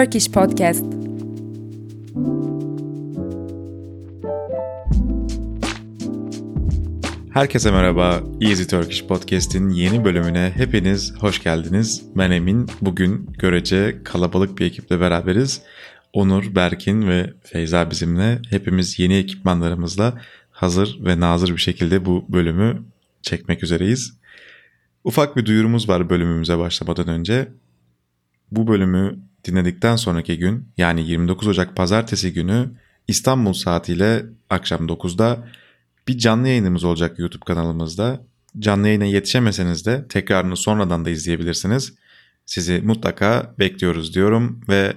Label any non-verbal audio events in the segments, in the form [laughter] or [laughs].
Turkish Podcast. Herkese merhaba. Easy Turkish Podcast'in yeni bölümüne hepiniz hoş geldiniz. Ben Emin. Bugün görece kalabalık bir ekiple beraberiz. Onur, Berkin ve Feyza bizimle. Hepimiz yeni ekipmanlarımızla hazır ve nazır bir şekilde bu bölümü çekmek üzereyiz. Ufak bir duyurumuz var bölümümüze başlamadan önce. Bu bölümü dinledikten sonraki gün yani 29 Ocak pazartesi günü İstanbul saatiyle akşam 9'da bir canlı yayınımız olacak YouTube kanalımızda. Canlı yayına yetişemeseniz de tekrarını sonradan da izleyebilirsiniz. Sizi mutlaka bekliyoruz diyorum ve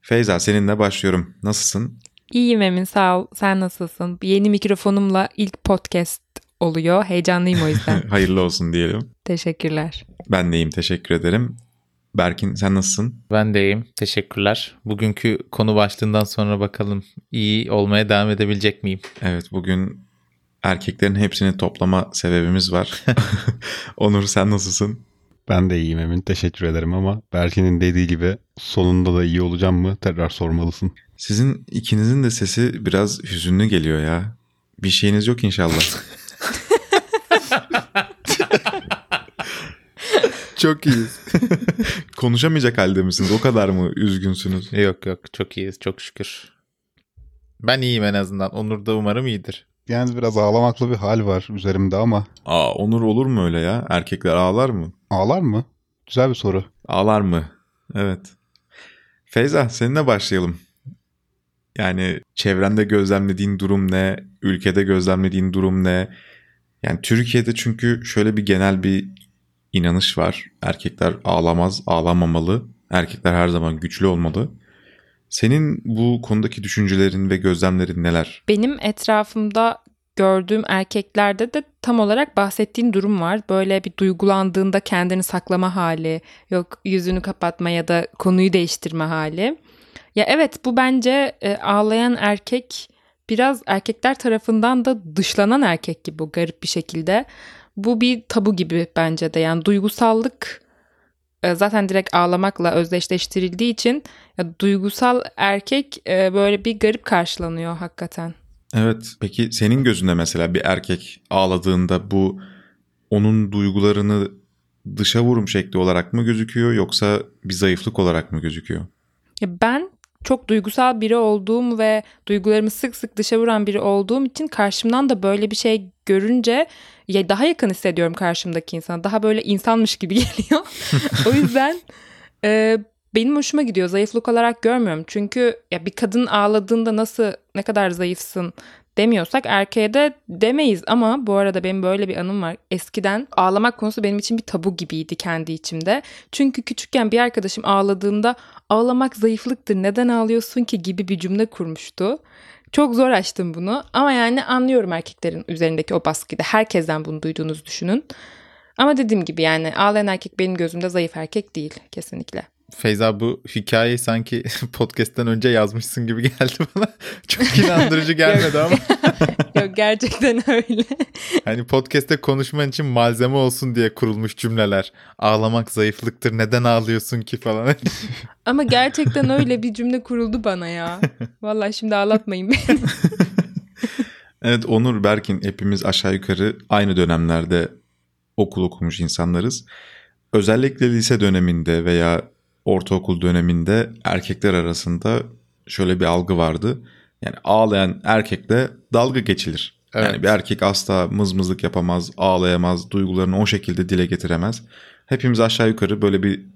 Feyza seninle başlıyorum. Nasılsın? İyiyim Emin sağ ol. Sen nasılsın? Yeni mikrofonumla ilk podcast oluyor. Heyecanlıyım o yüzden. [laughs] Hayırlı olsun diyelim. Teşekkürler. Ben de iyiyim teşekkür ederim. Berkin sen nasılsın? Ben de iyiyim. Teşekkürler. Bugünkü konu başlığından sonra bakalım iyi olmaya devam edebilecek miyim? Evet bugün erkeklerin hepsini toplama sebebimiz var. [laughs] Onur sen nasılsın? Ben de iyiyim Emin. Teşekkür ederim ama Berkin'in dediği gibi sonunda da iyi olacağım mı tekrar sormalısın. Sizin ikinizin de sesi biraz hüzünlü geliyor ya. Bir şeyiniz yok inşallah. [laughs] Çok iyiyiz. [laughs] Konuşamayacak halde misiniz? O kadar mı üzgünsünüz? yok yok çok iyiyiz çok şükür. Ben iyiyim en azından. Onur da umarım iyidir. Yani biraz ağlamaklı bir hal var üzerimde ama Aa Onur olur mu öyle ya? Erkekler ağlar mı? ağlar mı? Güzel bir soru. Ağlar mı? Evet. Feyza seninle başlayalım. Yani çevrende gözlemlediğin durum ne? Ülkede gözlemlediğin durum ne? Yani Türkiye'de çünkü şöyle bir genel bir inanış var. Erkekler ağlamaz, ağlamamalı. Erkekler her zaman güçlü olmalı. Senin bu konudaki düşüncelerin ve gözlemlerin neler? Benim etrafımda gördüğüm erkeklerde de tam olarak bahsettiğin durum var. Böyle bir duygulandığında kendini saklama hali, yok yüzünü kapatma ya da konuyu değiştirme hali. Ya evet bu bence e, ağlayan erkek biraz erkekler tarafından da dışlanan erkek gibi garip bir şekilde. Bu bir tabu gibi bence de yani duygusallık e, zaten direkt ağlamakla özdeşleştirildiği için ya, duygusal erkek e, böyle bir garip karşılanıyor hakikaten. Evet. Peki senin gözünde mesela bir erkek ağladığında bu onun duygularını dışa vurum şekli olarak mı gözüküyor yoksa bir zayıflık olarak mı gözüküyor? Ya ben çok duygusal biri olduğum ve duygularımı sık sık dışa vuran biri olduğum için karşımdan da böyle bir şey görünce ya daha yakın hissediyorum karşımdaki insana. Daha böyle insanmış gibi [laughs] geliyor. o yüzden e, benim hoşuma gidiyor. Zayıflık olarak görmüyorum. Çünkü ya bir kadın ağladığında nasıl ne kadar zayıfsın demiyorsak erkeğe de demeyiz ama bu arada benim böyle bir anım var. Eskiden ağlamak konusu benim için bir tabu gibiydi kendi içimde. Çünkü küçükken bir arkadaşım ağladığında ağlamak zayıflıktır neden ağlıyorsun ki gibi bir cümle kurmuştu. Çok zor açtım bunu ama yani anlıyorum erkeklerin üzerindeki o baskıyı. Herkesten bunu duyduğunuzu düşünün. Ama dediğim gibi yani ağlayan erkek benim gözümde zayıf erkek değil kesinlikle. Feyza bu hikayeyi sanki [laughs] podcast'ten önce yazmışsın gibi geldi bana. [laughs] Çok inandırıcı gelmedi ama. [laughs] Yok gerçekten öyle. Hani podcast'te konuşman için malzeme olsun diye kurulmuş cümleler. Ağlamak zayıflıktır neden ağlıyorsun ki falan. Ama gerçekten öyle bir cümle kuruldu bana ya. Vallahi şimdi ağlatmayın beni. Evet Onur, Berkin hepimiz aşağı yukarı aynı dönemlerde okul okumuş insanlarız. Özellikle lise döneminde veya ortaokul döneminde erkekler arasında şöyle bir algı vardı. Yani ağlayan erkekle dalga geçilir. Evet. Yani bir erkek asla mızmızlık yapamaz, ağlayamaz, duygularını o şekilde dile getiremez. Hepimiz aşağı yukarı böyle bir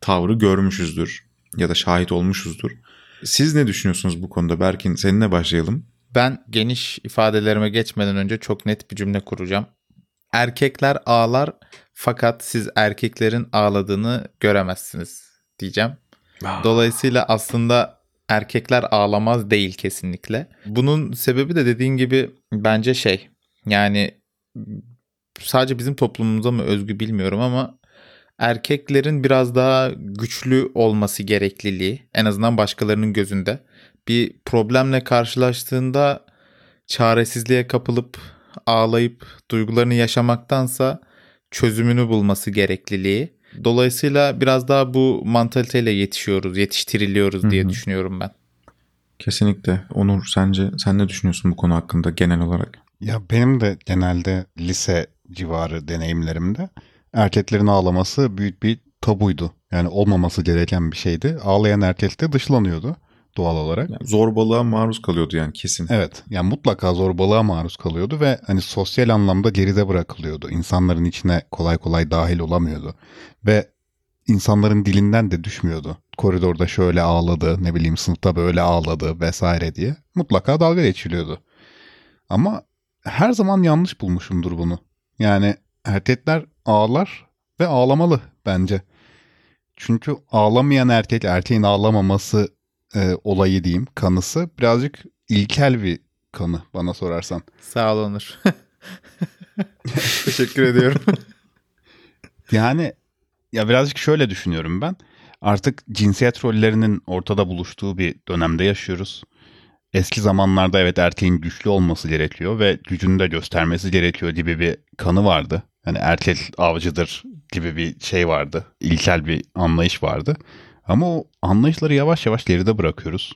tavrı görmüşüzdür ya da şahit olmuşuzdur. Siz ne düşünüyorsunuz bu konuda Berkin? Seninle başlayalım. Ben geniş ifadelerime geçmeden önce çok net bir cümle kuracağım. Erkekler ağlar fakat siz erkeklerin ağladığını göremezsiniz diyeceğim. Dolayısıyla aslında erkekler ağlamaz değil kesinlikle. Bunun sebebi de dediğin gibi bence şey yani sadece bizim toplumumuza mı özgü bilmiyorum ama erkeklerin biraz daha güçlü olması gerekliliği en azından başkalarının gözünde bir problemle karşılaştığında çaresizliğe kapılıp ağlayıp duygularını yaşamaktansa çözümünü bulması gerekliliği Dolayısıyla biraz daha bu mantaliteyle yetişiyoruz, yetiştiriliyoruz diye Hı hı. düşünüyorum ben. Kesinlikle. Onur sence sen ne düşünüyorsun bu konu hakkında genel olarak? Ya benim de genelde lise civarı deneyimlerimde erkeklerin ağlaması büyük bir tabuydu. Yani olmaması gereken bir şeydi. Ağlayan erkek de dışlanıyordu doğal olarak. Yani zorbalığa maruz kalıyordu yani kesin. Evet yani mutlaka zorbalığa maruz kalıyordu ve hani sosyal anlamda geride bırakılıyordu. İnsanların içine kolay kolay dahil olamıyordu. Ve insanların dilinden de düşmüyordu. Koridorda şöyle ağladı, ne bileyim sınıfta böyle ağladı vesaire diye. Mutlaka dalga geçiliyordu. Ama her zaman yanlış bulmuşumdur bunu. Yani erkekler ağlar ve ağlamalı bence. Çünkü ağlamayan erkek erkeğin ağlamaması e, olayı diyeyim kanısı birazcık ilkel bir kanı bana sorarsan. Sağ ol Onur. [laughs] Teşekkür ediyorum. [laughs] Yani ya birazcık şöyle düşünüyorum ben. Artık cinsiyet rollerinin ortada buluştuğu bir dönemde yaşıyoruz. Eski zamanlarda evet erkeğin güçlü olması gerekiyor ve gücünü de göstermesi gerekiyor gibi bir kanı vardı. Hani erkek avcıdır gibi bir şey vardı. İlkel bir anlayış vardı. Ama o anlayışları yavaş yavaş geride bırakıyoruz.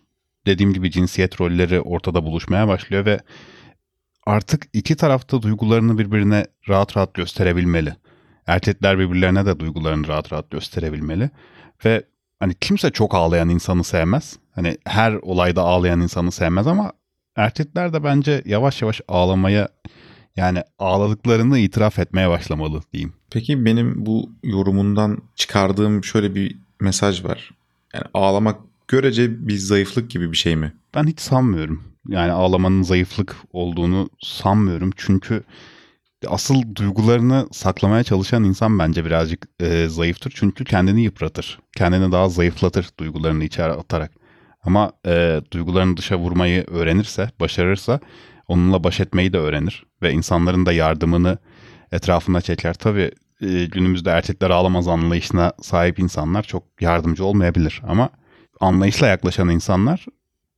Dediğim gibi cinsiyet rolleri ortada buluşmaya başlıyor ve artık iki tarafta duygularını birbirine rahat rahat gösterebilmeli. Erkekler birbirlerine de duygularını rahat rahat gösterebilmeli. Ve hani kimse çok ağlayan insanı sevmez. Hani her olayda ağlayan insanı sevmez ama erkekler de bence yavaş yavaş ağlamaya yani ağladıklarını itiraf etmeye başlamalı diyeyim. Peki benim bu yorumundan çıkardığım şöyle bir mesaj var. Yani ağlamak görece bir zayıflık gibi bir şey mi? Ben hiç sanmıyorum. Yani ağlamanın zayıflık olduğunu sanmıyorum. Çünkü asıl duygularını saklamaya çalışan insan bence birazcık e, zayıftır. Çünkü kendini yıpratır. Kendini daha zayıflatır duygularını içeri atarak. Ama e, duygularını dışa vurmayı öğrenirse, başarırsa onunla baş etmeyi de öğrenir. Ve insanların da yardımını etrafına çeker. Tabii e, günümüzde erkekler ağlamaz anlayışına sahip insanlar çok yardımcı olmayabilir. Ama anlayışla yaklaşan insanlar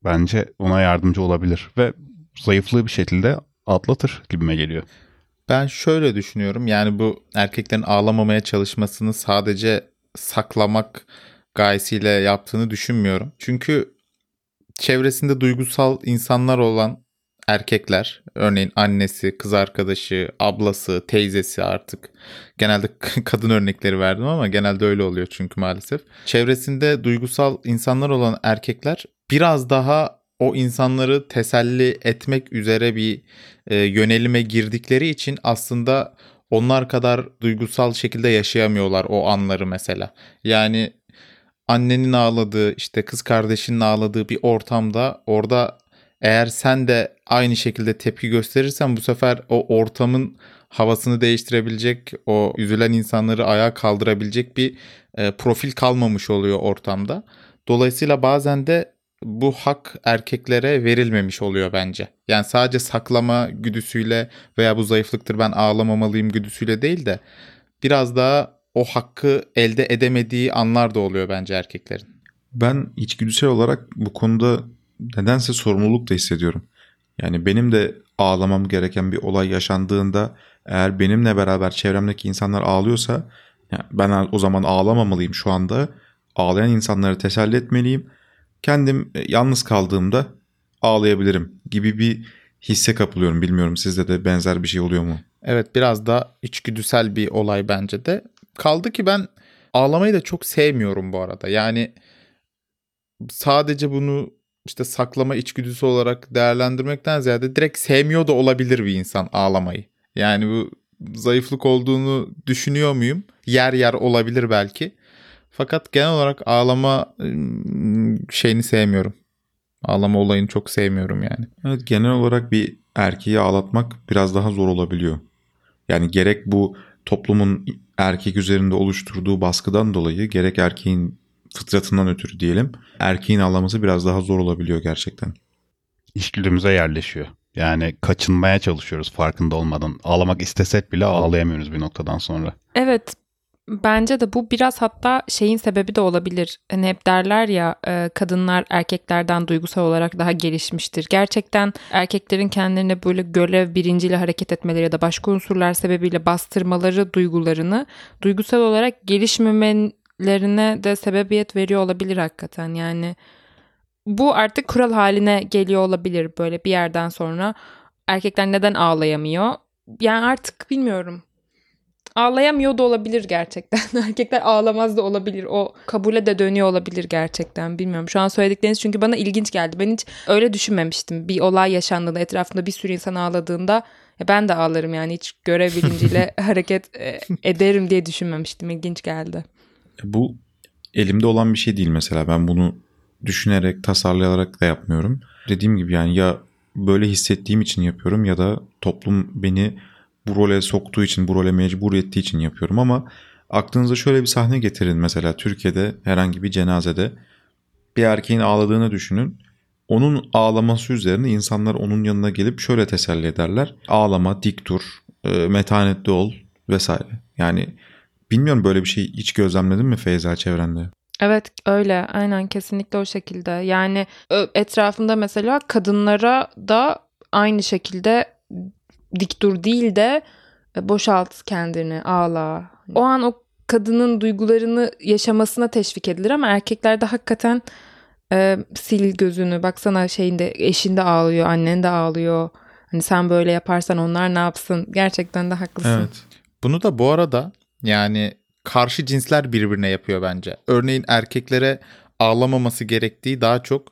bence ona yardımcı olabilir. Ve zayıflığı bir şekilde atlatır gibime geliyor. Ben şöyle düşünüyorum. Yani bu erkeklerin ağlamamaya çalışmasını sadece saklamak gayesiyle yaptığını düşünmüyorum. Çünkü çevresinde duygusal insanlar olan erkekler, örneğin annesi, kız arkadaşı, ablası, teyzesi artık. Genelde [laughs] kadın örnekleri verdim ama genelde öyle oluyor çünkü maalesef. Çevresinde duygusal insanlar olan erkekler biraz daha o insanları teselli etmek üzere bir e, yönelime girdikleri için aslında onlar kadar duygusal şekilde yaşayamıyorlar o anları mesela. Yani annenin ağladığı işte kız kardeşinin ağladığı bir ortamda orada eğer sen de aynı şekilde tepki gösterirsen bu sefer o ortamın havasını değiştirebilecek, o üzülen insanları ayağa kaldırabilecek bir e, profil kalmamış oluyor ortamda. Dolayısıyla bazen de bu hak erkeklere verilmemiş oluyor bence. Yani sadece saklama güdüsüyle veya bu zayıflıktır ben ağlamamalıyım güdüsüyle değil de biraz daha o hakkı elde edemediği anlar da oluyor bence erkeklerin. Ben içgüdüsel olarak bu konuda nedense sorumluluk da hissediyorum. Yani benim de ağlamam gereken bir olay yaşandığında eğer benimle beraber çevremdeki insanlar ağlıyorsa yani ben o zaman ağlamamalıyım şu anda. Ağlayan insanları teselli etmeliyim. Kendim e, yalnız kaldığımda ağlayabilirim gibi bir hisse kapılıyorum. Bilmiyorum sizde de benzer bir şey oluyor mu? Evet biraz da içgüdüsel bir olay bence de. Kaldı ki ben ağlamayı da çok sevmiyorum bu arada. Yani sadece bunu işte saklama içgüdüsü olarak değerlendirmekten ziyade direkt sevmiyor da olabilir bir insan ağlamayı. Yani bu zayıflık olduğunu düşünüyor muyum? Yer yer olabilir belki. Fakat genel olarak ağlama şeyini sevmiyorum. Ağlama olayını çok sevmiyorum yani. Evet genel olarak bir erkeği ağlatmak biraz daha zor olabiliyor. Yani gerek bu toplumun erkek üzerinde oluşturduğu baskıdan dolayı gerek erkeğin fıtratından ötürü diyelim. Erkeğin ağlaması biraz daha zor olabiliyor gerçekten. İşgüdümüze yerleşiyor. Yani kaçınmaya çalışıyoruz farkında olmadan. Ağlamak istesek bile ağlayamıyoruz bir noktadan sonra. Evet Bence de bu biraz hatta şeyin sebebi de olabilir. Hani hep derler ya e, kadınlar erkeklerden duygusal olarak daha gelişmiştir. Gerçekten erkeklerin kendilerine böyle görev bilinciyle hareket etmeleri ya da başka unsurlar sebebiyle bastırmaları duygularını duygusal olarak gelişmemelerine de sebebiyet veriyor olabilir hakikaten. Yani bu artık kural haline geliyor olabilir böyle bir yerden sonra. Erkekler neden ağlayamıyor? Yani artık bilmiyorum ağlayamıyor da olabilir gerçekten. [laughs] Erkekler ağlamaz da olabilir. O kabule de dönüyor olabilir gerçekten. Bilmiyorum. Şu an söyledikleriniz çünkü bana ilginç geldi. Ben hiç öyle düşünmemiştim. Bir olay yaşandığında etrafında bir sürü insan ağladığında ben de ağlarım yani hiç görev bilinciyle [laughs] hareket e, ederim diye düşünmemiştim. İlginç geldi. Bu elimde olan bir şey değil mesela. Ben bunu düşünerek, tasarlayarak da yapmıyorum. Dediğim gibi yani ya böyle hissettiğim için yapıyorum ya da toplum beni bu role soktuğu için, bu role mecbur ettiği için yapıyorum ama aklınıza şöyle bir sahne getirin mesela Türkiye'de herhangi bir cenazede bir erkeğin ağladığını düşünün. Onun ağlaması üzerine insanlar onun yanına gelip şöyle teselli ederler. Ağlama, dik dur, e, metanetli ol vesaire. Yani bilmiyorum böyle bir şey hiç gözlemledin mi Feyza çevrende? Evet öyle aynen kesinlikle o şekilde. Yani etrafında mesela kadınlara da aynı şekilde dik dur değil de e, boşalt kendini ağla. O an o kadının duygularını yaşamasına teşvik edilir ama erkeklerde hakikaten e, sil gözünü baksana şeyinde eşinde ağlıyor annen de ağlıyor. Hani sen böyle yaparsan onlar ne yapsın? Gerçekten de haklısın. Evet. Bunu da bu arada yani karşı cinsler birbirine yapıyor bence. Örneğin erkeklere ağlamaması gerektiği daha çok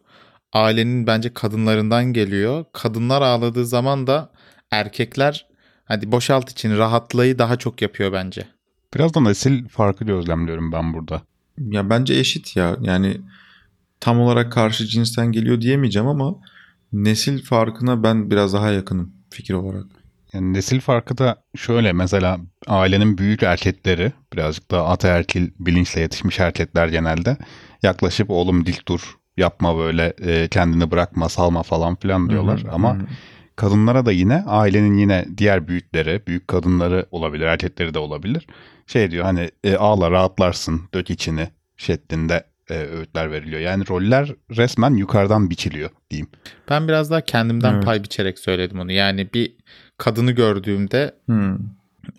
ailenin bence kadınlarından geliyor. Kadınlar ağladığı zaman da erkekler hadi boşalt için rahatlayı daha çok yapıyor bence. Biraz da nesil farkı gözlemliyorum ben burada. Ya bence eşit ya. Yani tam olarak karşı cinsten geliyor diyemeyeceğim ama nesil farkına ben biraz daha yakınım fikir olarak. Yani nesil farkı da şöyle mesela ailenin büyük erkekleri birazcık da ataerkil bilinçle yetişmiş erkekler genelde yaklaşıp oğlum dik dur yapma böyle e, kendini bırakma salma falan filan diyorlar hı hı, ama hı kadınlara da yine ailenin yine diğer büyükleri, büyük kadınları olabilir, erkekleri de olabilir. Şey diyor hani e, ağla rahatlarsın, dök içini şeklinde e, öğütler veriliyor. Yani roller resmen yukarıdan biçiliyor diyeyim. Ben biraz daha kendimden evet. pay biçerek söyledim onu. Yani bir kadını gördüğümde hmm.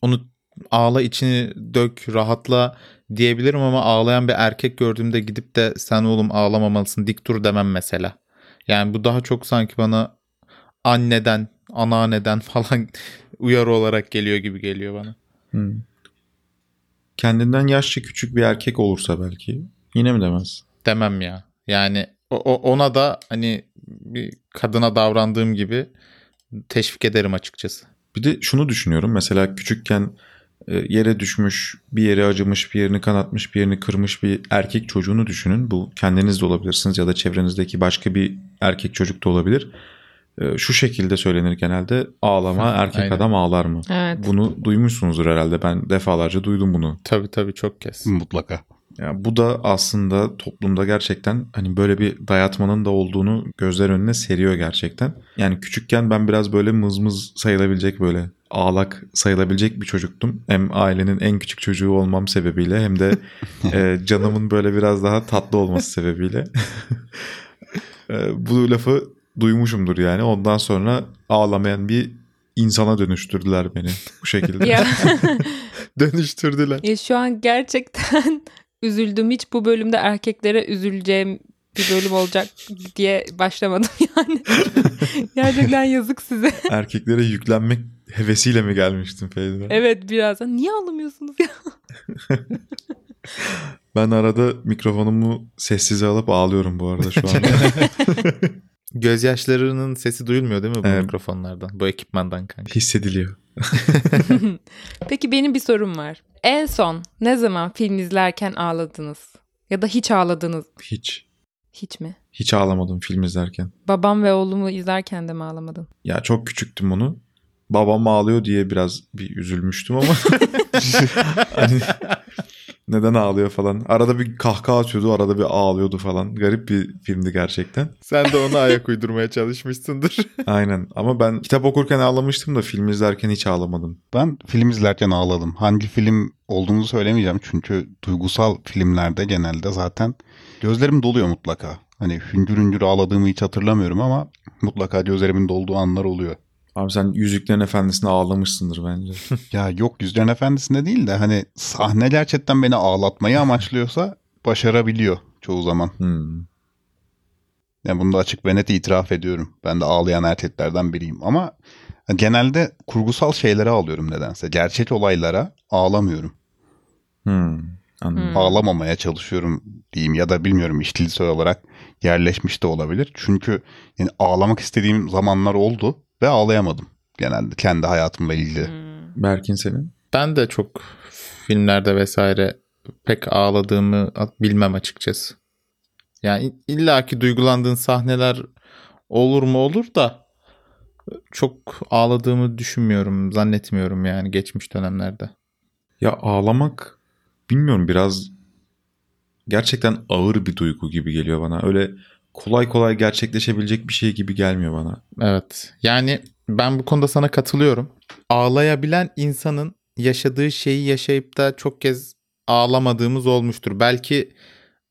onu ağla içini dök, rahatla diyebilirim ama ağlayan bir erkek gördüğümde gidip de sen oğlum ağlamamalısın dik dur demem mesela. Yani bu daha çok sanki bana anneden, anneanneden [laughs] falan uyarı olarak geliyor gibi geliyor bana. Hmm. Kendinden yaşça küçük bir erkek olursa belki yine mi demez? Demem ya. Yani o, ona da hani bir kadına davrandığım gibi teşvik ederim açıkçası. Bir de şunu düşünüyorum. Mesela küçükken e, yere düşmüş, bir yeri acımış, bir yerini kanatmış, bir yerini kırmış bir erkek çocuğunu düşünün. Bu kendiniz de olabilirsiniz ya da çevrenizdeki başka bir erkek çocuk da olabilir. Ee, şu şekilde söylenir genelde ağlama [laughs] erkek Aynen. adam ağlar mı? Evet. Bunu duymuşsunuzdur herhalde ben defalarca duydum bunu. Tabii tabii çok kez. Mutlaka. Yani bu da aslında toplumda gerçekten hani böyle bir dayatmanın da olduğunu gözler önüne seriyor gerçekten. Yani küçükken ben biraz böyle mızmız sayılabilecek böyle ağlak sayılabilecek bir çocuktum. Hem ailenin en küçük çocuğu olmam sebebiyle hem de [laughs] e, canımın böyle biraz daha tatlı olması sebebiyle. [laughs] e, bu lafı duymuşumdur yani. Ondan sonra ağlamayan bir insana dönüştürdüler beni bu şekilde. [laughs] Dönüştürdüler. Ya şu an gerçekten üzüldüm. Hiç bu bölümde erkeklere üzüleceğim bir bölüm olacak [laughs] diye başlamadım [laughs] yani. Gerçekten yazık size. Erkeklere yüklenmek hevesiyle mi gelmiştin Feyza? Evet birazdan. Niye ağlamıyorsunuz ya? [laughs] ben arada mikrofonumu sessize alıp ağlıyorum bu arada şu anda. Gözyaşlarının sesi duyulmuyor değil mi bu evet. mikrofonlardan? Bu ekipmandan kanka. Hissediliyor. Peki benim bir sorum var. En son ne zaman film izlerken ağladınız? Ya da hiç ağladınız? Hiç. Hiç mi? Hiç ağlamadım film izlerken. Babam ve oğlumu izlerken de mi ağlamadın? Ya çok küçüktüm onu. Babam ağlıyor diye biraz bir üzülmüştüm ama [laughs] hani neden ağlıyor falan. Arada bir kahkaha atıyordu, arada bir ağlıyordu falan. Garip bir filmdi gerçekten. Sen de ona ayak uydurmaya çalışmışsındır. [laughs] Aynen ama ben kitap okurken ağlamıştım da film izlerken hiç ağlamadım. Ben film izlerken ağladım. Hangi film olduğunu söylemeyeceğim çünkü duygusal filmlerde genelde zaten gözlerim doluyor mutlaka. Hani hüngür hüngür ağladığımı hiç hatırlamıyorum ama mutlaka gözlerimin dolduğu anlar oluyor. Abi sen Yüzüklerin Efendisi'ne ağlamışsındır bence. [laughs] Ya yok Yüzlerin Efendisi'nde değil de hani sahne gerçekten beni ağlatmayı amaçlıyorsa başarabiliyor çoğu zaman. Hmm. Yani bunu da açık ve net itiraf ediyorum. Ben de ağlayan erkeklerden biriyim ama genelde kurgusal şeylere ağlıyorum nedense. Gerçek olaylara ağlamıyorum. Hmm. Anladım. Hmm. Ağlamamaya çalışıyorum diyeyim ya da bilmiyorum iştilsel olarak yerleşmiş de olabilir. Çünkü yani ağlamak istediğim zamanlar oldu ve ağlayamadım genelde kendi hayatımla ilgili. Hmm. Berkin senin? Ben de çok filmlerde vesaire pek ağladığımı bilmem açıkçası. Yani illaki duygulandığın sahneler olur mu olur da çok ağladığımı düşünmüyorum, zannetmiyorum yani geçmiş dönemlerde. Ya ağlamak bilmiyorum biraz gerçekten ağır bir duygu gibi geliyor bana. Öyle kolay kolay gerçekleşebilecek bir şey gibi gelmiyor bana. Evet. Yani ben bu konuda sana katılıyorum. Ağlayabilen insanın yaşadığı şeyi yaşayıp da çok kez ağlamadığımız olmuştur. Belki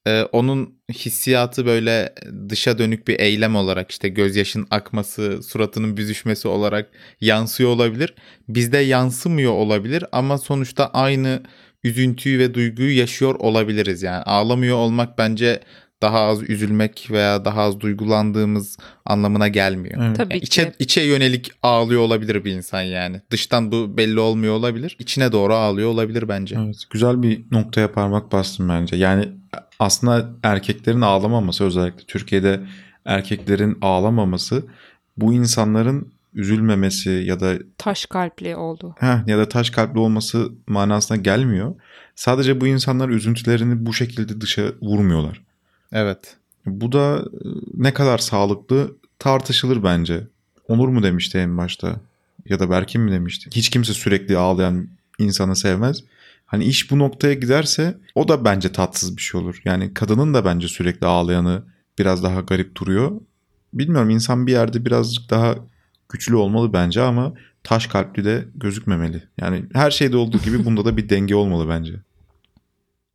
e, onun hissiyatı böyle dışa dönük bir eylem olarak işte gözyaşın akması, suratının büzüşmesi olarak yansıyor olabilir. Bizde yansımıyor olabilir ama sonuçta aynı üzüntüyü ve duyguyu yaşıyor olabiliriz. Yani ağlamıyor olmak bence daha az üzülmek veya daha az duygulandığımız anlamına gelmiyor. Evet. Tabii Yani ki. içe, içe yönelik ağlıyor olabilir bir insan yani. Dıştan bu belli olmuyor olabilir. İçine doğru ağlıyor olabilir bence. Evet, güzel bir noktaya parmak bastım bence. Yani aslında erkeklerin ağlamaması özellikle Türkiye'de erkeklerin ağlamaması bu insanların üzülmemesi ya da Taş kalpli oldu. heh, ya da taş kalpli olması manasına gelmiyor. Sadece bu insanlar üzüntülerini bu şekilde dışa vurmuyorlar. Evet. Bu da e, ne kadar sağlıklı tartışılır bence. Onur mu demişti en başta ya da Berkin mi demişti? Hiç kimse sürekli ağlayan insanı sevmez. Hani iş bu noktaya giderse o da bence tatsız bir şey olur. Yani kadının da bence sürekli ağlayanı biraz daha garip duruyor. Bilmiyorum insan bir yerde birazcık daha güçlü olmalı bence ama taş kalpli de gözükmemeli. Yani her şeyde olduğu gibi bunda da bir denge olmalı bence.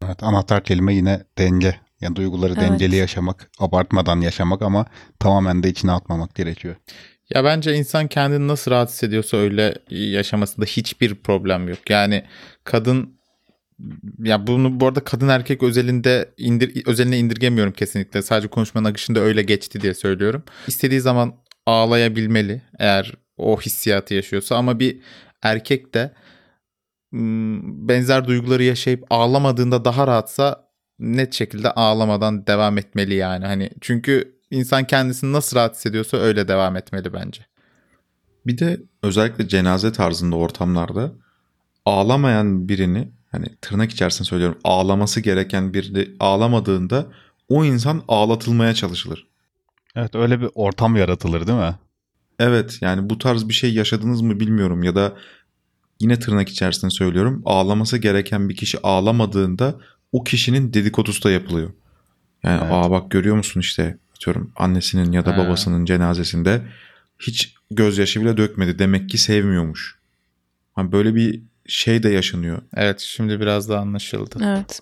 Evet, anahtar kelime yine denge. Yani duyguları Evet. dengeli yaşamak, abartmadan yaşamak ama tamamen de içine atmamak gerekiyor. Ya bence insan kendini nasıl rahat hissediyorsa öyle yaşamasında hiçbir problem yok. Yani kadın ya bunu bu arada kadın erkek özelinde indir, özeline indirgemiyorum kesinlikle. Sadece konuşmanın akışında öyle geçti diye söylüyorum. İstediği zaman ağlayabilmeli eğer o hissiyatı yaşıyorsa ama bir erkek de ım, benzer duyguları yaşayıp ağlamadığında daha rahatsa net şekilde ağlamadan devam etmeli yani. Hani çünkü insan kendisini nasıl rahat hissediyorsa öyle devam etmeli bence. Bir de özellikle cenaze tarzında ortamlarda ağlamayan birini hani tırnak içerisinde söylüyorum ağlaması gereken birini ağlamadığında o insan ağlatılmaya çalışılır. Evet öyle bir ortam yaratılır değil mi? Evet yani bu tarz bir şey yaşadınız mı bilmiyorum ya da yine tırnak içerisinde söylüyorum ağlaması gereken bir kişi ağlamadığında o kişinin dedikodusu da yapılıyor. Yani Evet. aa bak görüyor musun işte atıyorum annesinin ya da Ha. babasının cenazesinde hiç gözyaşı bile dökmedi demek ki sevmiyormuş. Hani böyle bir şey de yaşanıyor. Evet şimdi biraz daha anlaşıldı. Evet.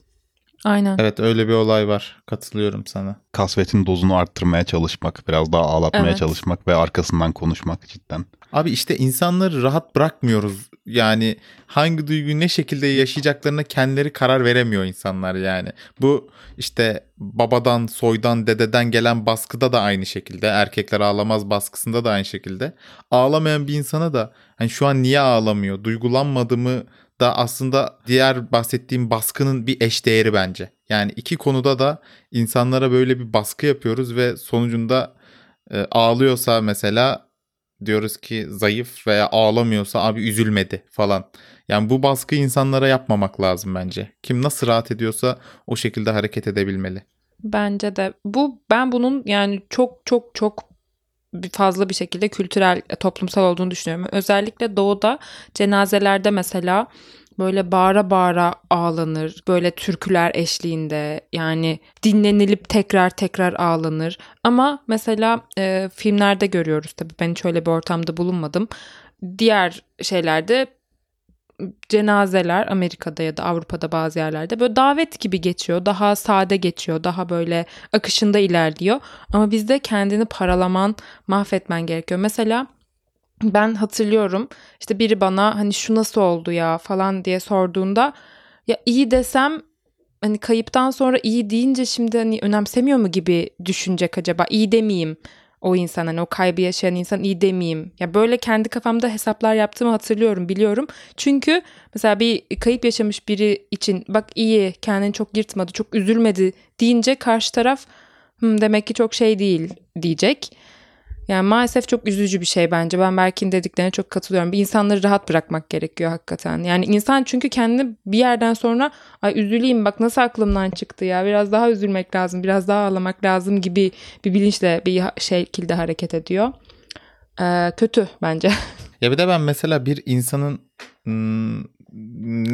Aynen. Evet öyle bir olay var. Katılıyorum sana. Kasvetin dozunu arttırmaya çalışmak, biraz daha ağlatmaya Evet. çalışmak ve arkasından konuşmak cidden. Abi işte insanları rahat bırakmıyoruz. Yani hangi duyguyu ne şekilde yaşayacaklarına kendileri karar veremiyor insanlar yani. Bu işte babadan, soydan, dededen gelen baskıda da aynı şekilde. Erkekler ağlamaz baskısında da aynı şekilde. Ağlamayan bir insana da hani şu an niye ağlamıyor, duygulanmadı mı da aslında diğer bahsettiğim baskının bir eşdeğeri bence. Yani iki konuda da insanlara böyle bir baskı yapıyoruz ve sonucunda e, ağlıyorsa mesela diyoruz ki zayıf veya ağlamıyorsa abi üzülmedi falan. Yani bu baskı insanlara yapmamak lazım bence. Kim nasıl rahat ediyorsa o şekilde hareket edebilmeli. Bence de. Bu ben bunun yani çok çok çok fazla bir şekilde kültürel, toplumsal olduğunu düşünüyorum. Özellikle doğuda cenazelerde mesela böyle bağıra bağıra ağlanır. Böyle türküler eşliğinde yani dinlenilip tekrar tekrar ağlanır. Ama mesela e, filmlerde görüyoruz tabii ben hiç öyle bir ortamda bulunmadım. Diğer şeylerde cenazeler Amerika'da ya da Avrupa'da bazı yerlerde böyle davet gibi geçiyor. Daha sade geçiyor. Daha böyle akışında ilerliyor. Ama bizde kendini paralaman, mahvetmen gerekiyor. Mesela ben hatırlıyorum işte biri bana hani şu nasıl oldu ya falan diye sorduğunda ya iyi desem hani kayıptan sonra iyi deyince şimdi hani önemsemiyor mu gibi düşünecek acaba iyi demeyeyim o insan hani o kaybı yaşayan insan iyi demeyeyim. Ya böyle kendi kafamda hesaplar yaptığımı hatırlıyorum biliyorum. Çünkü mesela bir kayıp yaşamış biri için bak iyi kendini çok yırtmadı çok üzülmedi deyince karşı taraf demek ki çok şey değil diyecek. Yani maalesef çok üzücü bir şey bence. Ben Berk'in dediklerine çok katılıyorum. Bir insanları rahat bırakmak gerekiyor hakikaten. Yani insan çünkü kendini bir yerden sonra ay üzüleyim bak nasıl aklımdan çıktı ya. Biraz daha üzülmek lazım, biraz daha ağlamak lazım gibi bir bilinçle bir şekilde hareket ediyor. Ee, kötü bence. [laughs] Ya bir de ben mesela bir insanın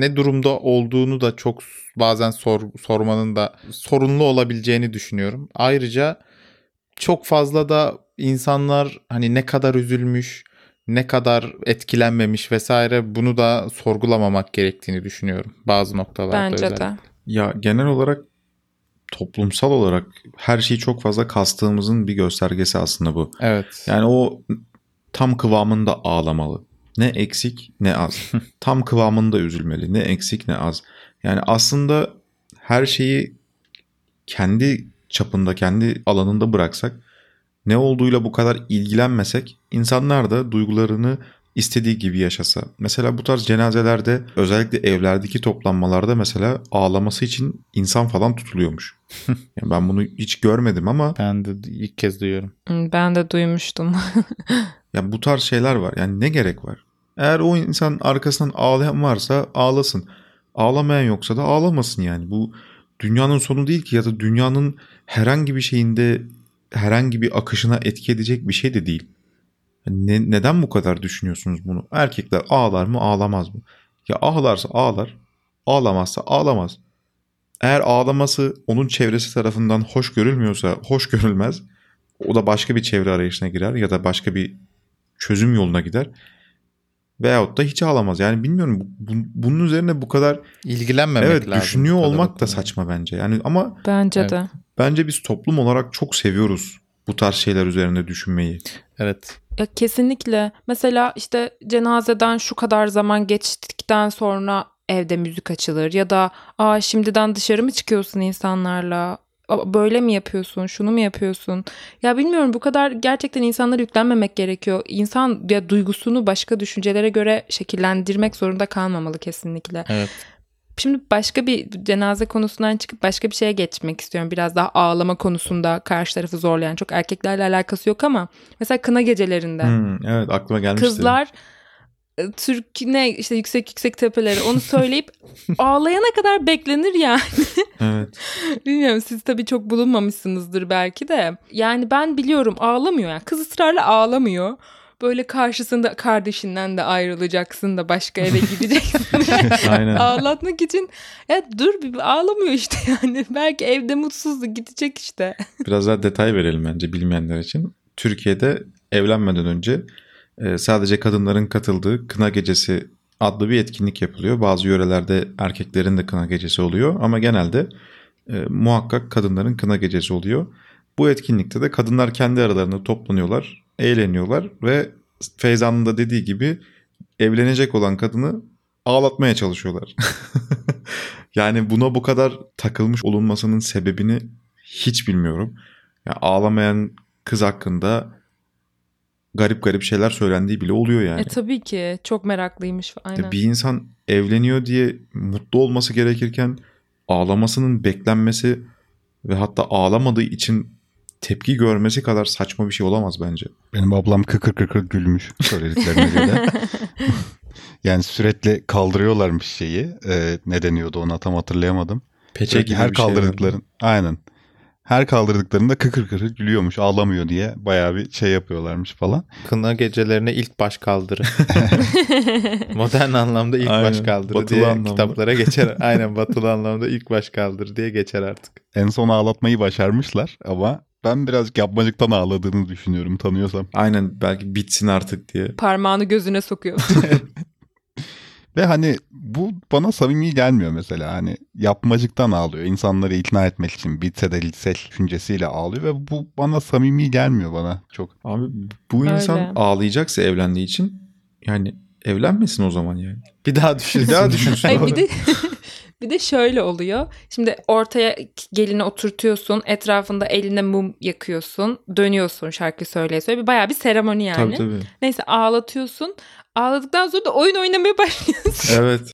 ne durumda olduğunu da çok bazen sor, sormanın da sorunlu olabileceğini düşünüyorum. Ayrıca çok fazla da insanlar hani ne kadar üzülmüş, ne kadar etkilenmemiş vesaire bunu da sorgulamamak gerektiğini düşünüyorum bazı noktalarda Bence özellikle. de. Ya genel olarak toplumsal olarak her şeyi çok fazla kastığımızın bir göstergesi aslında bu. Evet. Yani o tam kıvamında ağlamalı. Ne eksik ne az. [laughs] tam kıvamında üzülmeli. Ne eksik ne az. Yani aslında her şeyi kendi çapında, kendi alanında bıraksak ne olduğuyla bu kadar ilgilenmesek insanlar da duygularını istediği gibi yaşasa. Mesela bu tarz cenazelerde özellikle evlerdeki toplanmalarda mesela ağlaması için insan falan tutuluyormuş. [laughs] yani ben bunu hiç görmedim ama Ben de ilk kez duyuyorum. Ben de duymuştum. [laughs] ya bu tarz şeyler var. Yani ne gerek var? Eğer o insan arkasından ağlayan varsa ağlasın. Ağlamayan yoksa da ağlamasın yani. Bu dünyanın sonu değil ki ya da dünyanın herhangi bir şeyinde herhangi bir akışına etki edecek bir şey de değil. Ne, neden bu kadar düşünüyorsunuz bunu? Erkekler ağlar mı ağlamaz mı? Ya ağlarsa ağlar, ağlamazsa ağlamaz. Eğer ağlaması onun çevresi tarafından hoş görülmüyorsa hoş görülmez. O da başka bir çevre arayışına girer ya da başka bir çözüm yoluna gider. Veyahut da hiç ağlamaz. Yani bilmiyorum bu, bunun üzerine bu kadar İlgilenmemek evet lazım. düşünüyor bu kadar olmak da saçma bence. Yani ama Bence Evet. de. Bence biz toplum olarak çok seviyoruz bu tarz şeyler üzerine düşünmeyi. Evet. Ya kesinlikle. Mesela işte cenazeden şu kadar zaman geçtikten sonra evde müzik açılır ya da aa şimdiden dışarı mı çıkıyorsun insanlarla? Böyle mi yapıyorsun? Şunu mu yapıyorsun? Ya bilmiyorum bu kadar gerçekten insanlara yüklenmemek gerekiyor. İnsan ya duygusunu başka düşüncelere göre şekillendirmek zorunda kalmamalı kesinlikle. Evet. Şimdi başka bir cenaze konusundan çıkıp başka bir şeye geçmek istiyorum. Biraz daha ağlama konusunda karşı tarafı zorlayan çok erkeklerle alakası yok ama mesela kına gecelerinde Hmm, evet aklıma gelmişti. kızlar e, Türk ne işte yüksek yüksek tepeleri onu söyleyip [laughs] ağlayana kadar beklenir yani. Evet. [laughs] Bilmiyorum siz tabii çok bulunmamışsınızdır belki de. Yani ben biliyorum ağlamıyor yani. Kız ısrarla ağlamıyor. Böyle karşısında kardeşinden de ayrılacaksın da başka eve gideceksin. [laughs] Aynen. Ağlatmak için ya dur bir ağlamıyor işte [laughs] yani. Belki evde mutsuzdu gidecek işte. Biraz daha detay verelim bence bilmeyenler için. Türkiye'de evlenmeden önce e, sadece kadınların katıldığı kına gecesi adlı bir etkinlik yapılıyor. Bazı yörelerde erkeklerin de kına gecesi oluyor ama genelde e, muhakkak kadınların kına gecesi oluyor. Bu etkinlikte de kadınlar kendi aralarında toplanıyorlar, eğleniyorlar ve Feyza'nın da dediği gibi evlenecek olan kadını ağlatmaya çalışıyorlar. [laughs] yani buna bu kadar takılmış olunmasının sebebini hiç bilmiyorum. Ya ağlamayan kız hakkında garip garip şeyler söylendiği bile oluyor yani. E tabii ki çok meraklıymış. Aynen. Ya bir insan evleniyor diye mutlu olması gerekirken ağlamasının beklenmesi ve hatta ağlamadığı için tepki görmesi kadar saçma bir şey olamaz bence. Benim ablam kıkır kıkır gülmüş söylediklerine göre. [laughs] yani sürekli kaldırıyorlarmış şeyi. Ee, ne deniyordu ona tam hatırlayamadım. Peçe Sürekli gibi her şey kaldırdıkların aynen. her kaldırdıklarında kıkır kıkır gülüyormuş ağlamıyor diye bayağı bir şey yapıyorlarmış falan. Kına gecelerine ilk baş kaldırı. [laughs] Modern anlamda ilk Aynen, baş kaldırı batılı diye anlamda. kitaplara geçer. [laughs] Aynen batılı anlamda ilk baş kaldırı diye geçer artık. En son ağlatmayı başarmışlar ama ben birazcık yapmacıktan ağladığını düşünüyorum tanıyorsam. Aynen belki bitsin artık diye. Parmağını gözüne sokuyor. [laughs] Ve hani bu bana samimi gelmiyor mesela. Hani yapmacıktan ağlıyor. İnsanları ikna etmek için bitse de litse düşüncesiyle ağlıyor ve bu bana samimi gelmiyor bana çok. Abi bu insan Öyle. ağlayacaksa evlendiği için yani evlenmesin o zaman yani. Bir daha düşün. Bir daha düşünsün. Ay bir de [laughs] bir de şöyle oluyor. Şimdi ortaya gelini oturtuyorsun. Etrafında eline mum yakıyorsun. Dönüyorsun şarkı söyleye söyleye. Bayağı bir seremoni yani. Tabii tabii. Neyse ağlatıyorsun. Ağladıktan sonra da oyun oynamaya [laughs] başlıyorsun. Evet.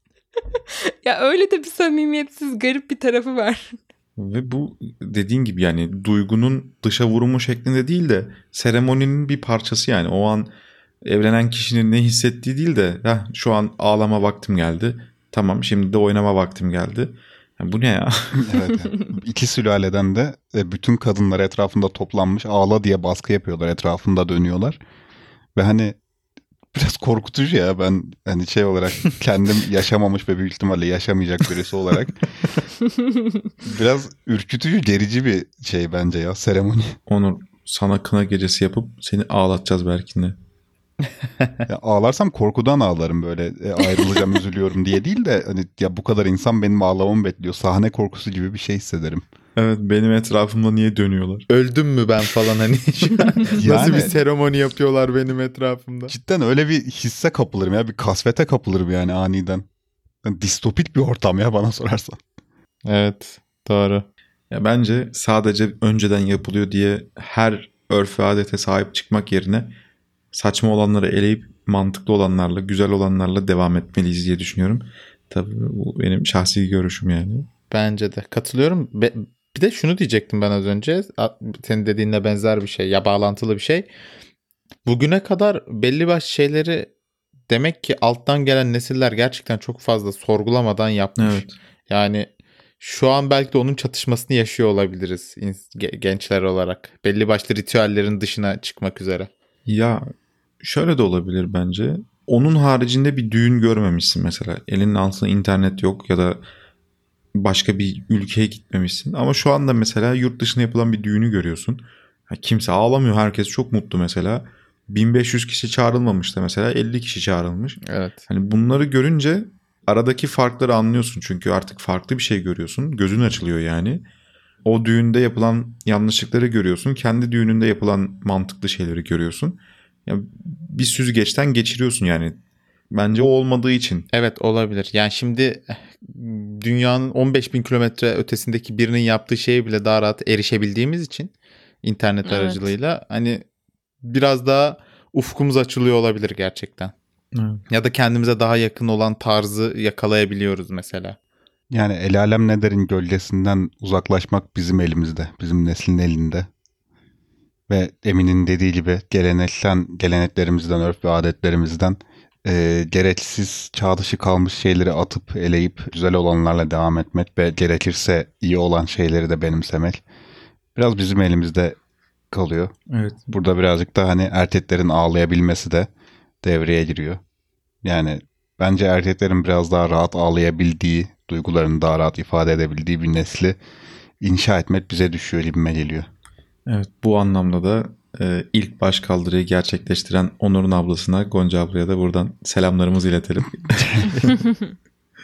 ya öyle de bir samimiyetsiz garip bir tarafı var. Ve bu dediğin gibi yani duygunun dışa vurumu şeklinde değil de seremoninin bir parçası yani. O an evlenen kişinin ne hissettiği değil de şu an ağlama vaktim geldi. Tamam şimdi de oynama vaktim geldi. Ya bu ne ya? [laughs] Evet. yani. İki sülaleden de e, bütün kadınlar etrafında toplanmış ağla diye baskı yapıyorlar. Etrafında dönüyorlar. Ve hani biraz korkutucu ya ben hani şey olarak kendim [laughs] yaşamamış ve büyük ihtimalle yaşamayacak birisi olarak biraz ürkütücü gerici bir şey bence ya seremoni. Onur sana kına gecesi yapıp seni ağlatacağız Berkin'le. [laughs] Ya ağlarsam korkudan ağlarım böyle e, ayrılacağım [laughs] üzülüyorum diye değil de hani ya bu kadar insan benim ağlamamı bekliyor. Sahne korkusu gibi bir şey hissederim. Evet benim etrafımda niye dönüyorlar? Öldüm mü ben falan hani [laughs] an nasıl Yani- bir seremoni yapıyorlar benim etrafımda. Cidden öyle bir hisse kapılırım ya bir kasvete kapılırım yani aniden. Yani distopik bir ortam ya bana sorarsan. Evet doğru. Ya bence sadece önceden yapılıyor diye her örf ve adete sahip çıkmak yerine saçma olanları eleyip mantıklı olanlarla, güzel olanlarla devam etmeliyiz diye düşünüyorum. Tabii bu benim şahsi görüşüm yani. Bence de katılıyorum. Be- bir de şunu diyecektim ben az önce. Senin dediğinle benzer bir şey ya bağlantılı bir şey. Bugüne kadar belli başlı şeyleri demek ki alttan gelen nesiller gerçekten çok fazla sorgulamadan yapmış. Evet. Yani şu an belki de onun çatışmasını yaşıyor olabiliriz gençler olarak. Belli başlı ritüellerin dışına çıkmak üzere. Ya şöyle de olabilir bence. Onun haricinde bir düğün görmemişsin mesela. Elinin altında internet yok ya da başka bir ülkeye gitmemişsin. Ama şu anda mesela yurt dışında yapılan bir düğünü görüyorsun. Kimse ağlamıyor. Herkes çok mutlu mesela. 1500 kişi çağrılmamış da mesela 50 kişi çağrılmış. Evet. Hani bunları görünce aradaki farkları anlıyorsun. Çünkü artık farklı bir şey görüyorsun. Gözün açılıyor yani. O düğünde yapılan yanlışlıkları görüyorsun. Kendi düğününde yapılan mantıklı şeyleri görüyorsun. Ya bir süzgeçten geçiriyorsun yani. Bence o olmadığı için. Evet olabilir. Yani şimdi eh, dünyanın 15 bin kilometre ötesindeki birinin yaptığı şeye bile daha rahat erişebildiğimiz için internet Evet. aracılığıyla hani biraz daha ufkumuz açılıyor olabilir gerçekten. Ya da kendimize daha yakın olan tarzı yakalayabiliyoruz mesela. Yani el alem ne derin gölgesinden uzaklaşmak bizim elimizde. Bizim neslin elinde. Ve Emin'in dediği gibi geleneksel geleneklerimizden, örf ve adetlerimizden e, gereksiz çağ dışı kalmış şeyleri atıp eleyip güzel olanlarla devam etmek ve gerekirse iyi olan şeyleri de benimsemek biraz bizim elimizde kalıyor. Evet. Burada birazcık da hani erkeklerin ağlayabilmesi de devreye giriyor. Yani bence erkeklerin biraz daha rahat ağlayabildiği, duygularını daha rahat ifade edebildiği bir nesli inşa etmek bize düşüyor gibime geliyor. Evet bu anlamda da e, ilk baş kaldırıyı gerçekleştiren Onur'un ablasına Gonca ablaya da buradan selamlarımızı iletelim. [laughs]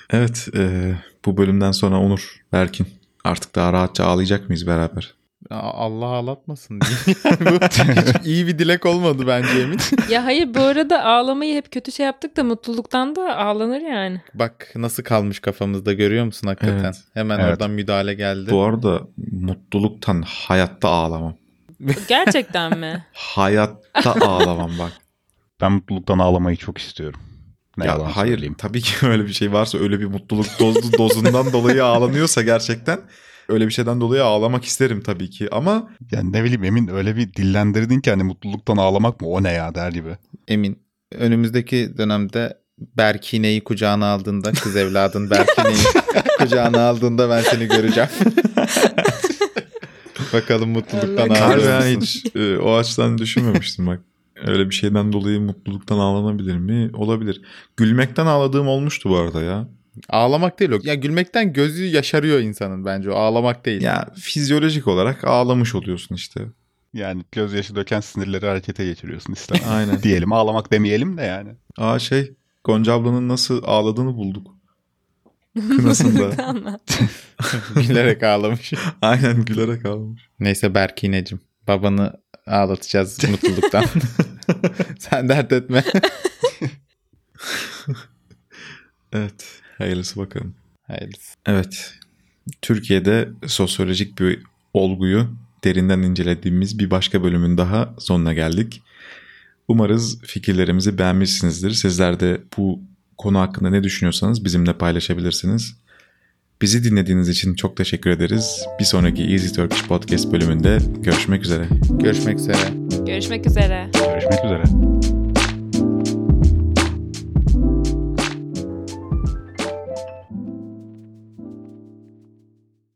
evet e, bu bölümden sonra Onur, Berkin artık daha rahatça ağlayacak mıyız beraber? Allah ağlatmasın diye. [laughs] Bu hiç iyi bir dilek olmadı bence Emin. [laughs] ya hayır bu arada ağlamayı hep kötü şey yaptık da mutluluktan da ağlanır yani. Bak nasıl kalmış kafamızda görüyor musun hakikaten? Evet. Hemen Evet. oradan müdahale geldi. Bu arada mutluluktan hayatta ağlamam. Gerçekten mi? [laughs] Hayatta ağlamam bak. Ben mutluluktan ağlamayı çok istiyorum. Ne ya hayır söyleyeyim. tabii ki öyle bir şey varsa öyle bir mutluluk dozu, dozundan dolayı ağlanıyorsa gerçekten öyle bir şeyden dolayı ağlamak isterim tabii ki ama Yani ne bileyim Emin öyle bir dillendirdin ki hani mutluluktan ağlamak mı o ne ya der gibi. Emin önümüzdeki dönemde Berkine'yi kucağına aldığında kız evladın Berkine'yi [laughs] kucağına aldığında ben seni göreceğim. [laughs] Bakalım mutluluktan ya musun? hiç e, o açıdan düşünmemiştim bak. Öyle bir şeyden dolayı mutluluktan ağlanabilir mi? Olabilir. Gülmekten ağladığım olmuştu bu arada ya. Ağlamak değil o. Ya gülmekten gözü yaşarıyor insanın bence o ağlamak değil. Ya fizyolojik olarak ağlamış oluyorsun işte. Yani gözyaşı döken sinirleri harekete geçiriyorsun ister. [laughs] Aynen. diyelim ağlamak demeyelim de yani. Aa şey Gonca ablanın nasıl ağladığını bulduk. [laughs] Kınasında. [laughs] Gülerek ağlamış. Aynen gülerek ağlamış. Neyse Berkineciğim. Babanı ağlatacağız mutluluktan. Sen dert etme. Evet. Hayırlısı bakalım. Hayırlısı. Evet. Türkiye'de sosyolojik bir olguyu derinden incelediğimiz bir başka bölümün daha sonuna geldik. Umarız fikirlerimizi beğenmişsinizdir. Sizler de bu konu hakkında ne düşünüyorsanız bizimle paylaşabilirsiniz. Bizi dinlediğiniz için çok teşekkür ederiz. Bir sonraki Easy Turkish Podcast bölümünde görüşmek üzere. Görüşmek üzere. Görüşmek üzere. Görüşmek üzere.